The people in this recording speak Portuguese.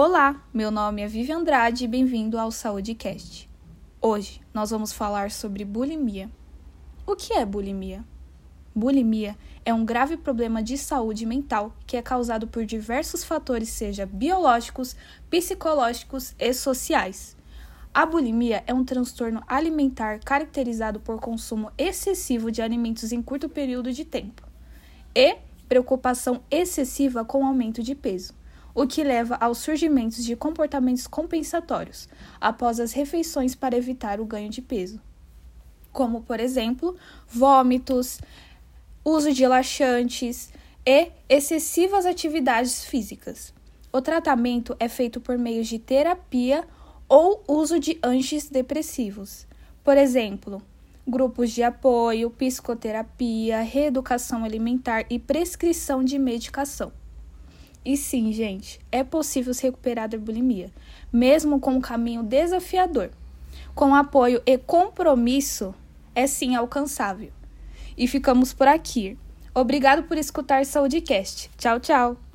Olá, meu nome é Vivi Andrade e bem-vindo ao SaúdeCast. Hoje nós vamos falar sobre bulimia. O que é bulimia? Bulimia é um grave problema de saúde mental que é causado por diversos fatores, seja biológicos, psicológicos e sociais. A bulimia é um transtorno alimentar caracterizado por consumo excessivo de alimentos em curto período de tempo e preocupação excessiva com o aumento de peso, o que leva ao surgimento de comportamentos compensatórios após as refeições para evitar o ganho de peso, como, por exemplo, vômitos, uso de laxantes e excessivas atividades físicas. O tratamento é feito por meio de terapia ou uso de antidepressivos. Por exemplo, grupos de apoio, psicoterapia, reeducação alimentar e prescrição de medicação. E sim, gente, é possível se recuperar da bulimia, mesmo com um caminho desafiador. Com apoio e compromisso, é sim alcançável. E ficamos por aqui. Obrigado por escutar Saudecast. Tchau, tchau.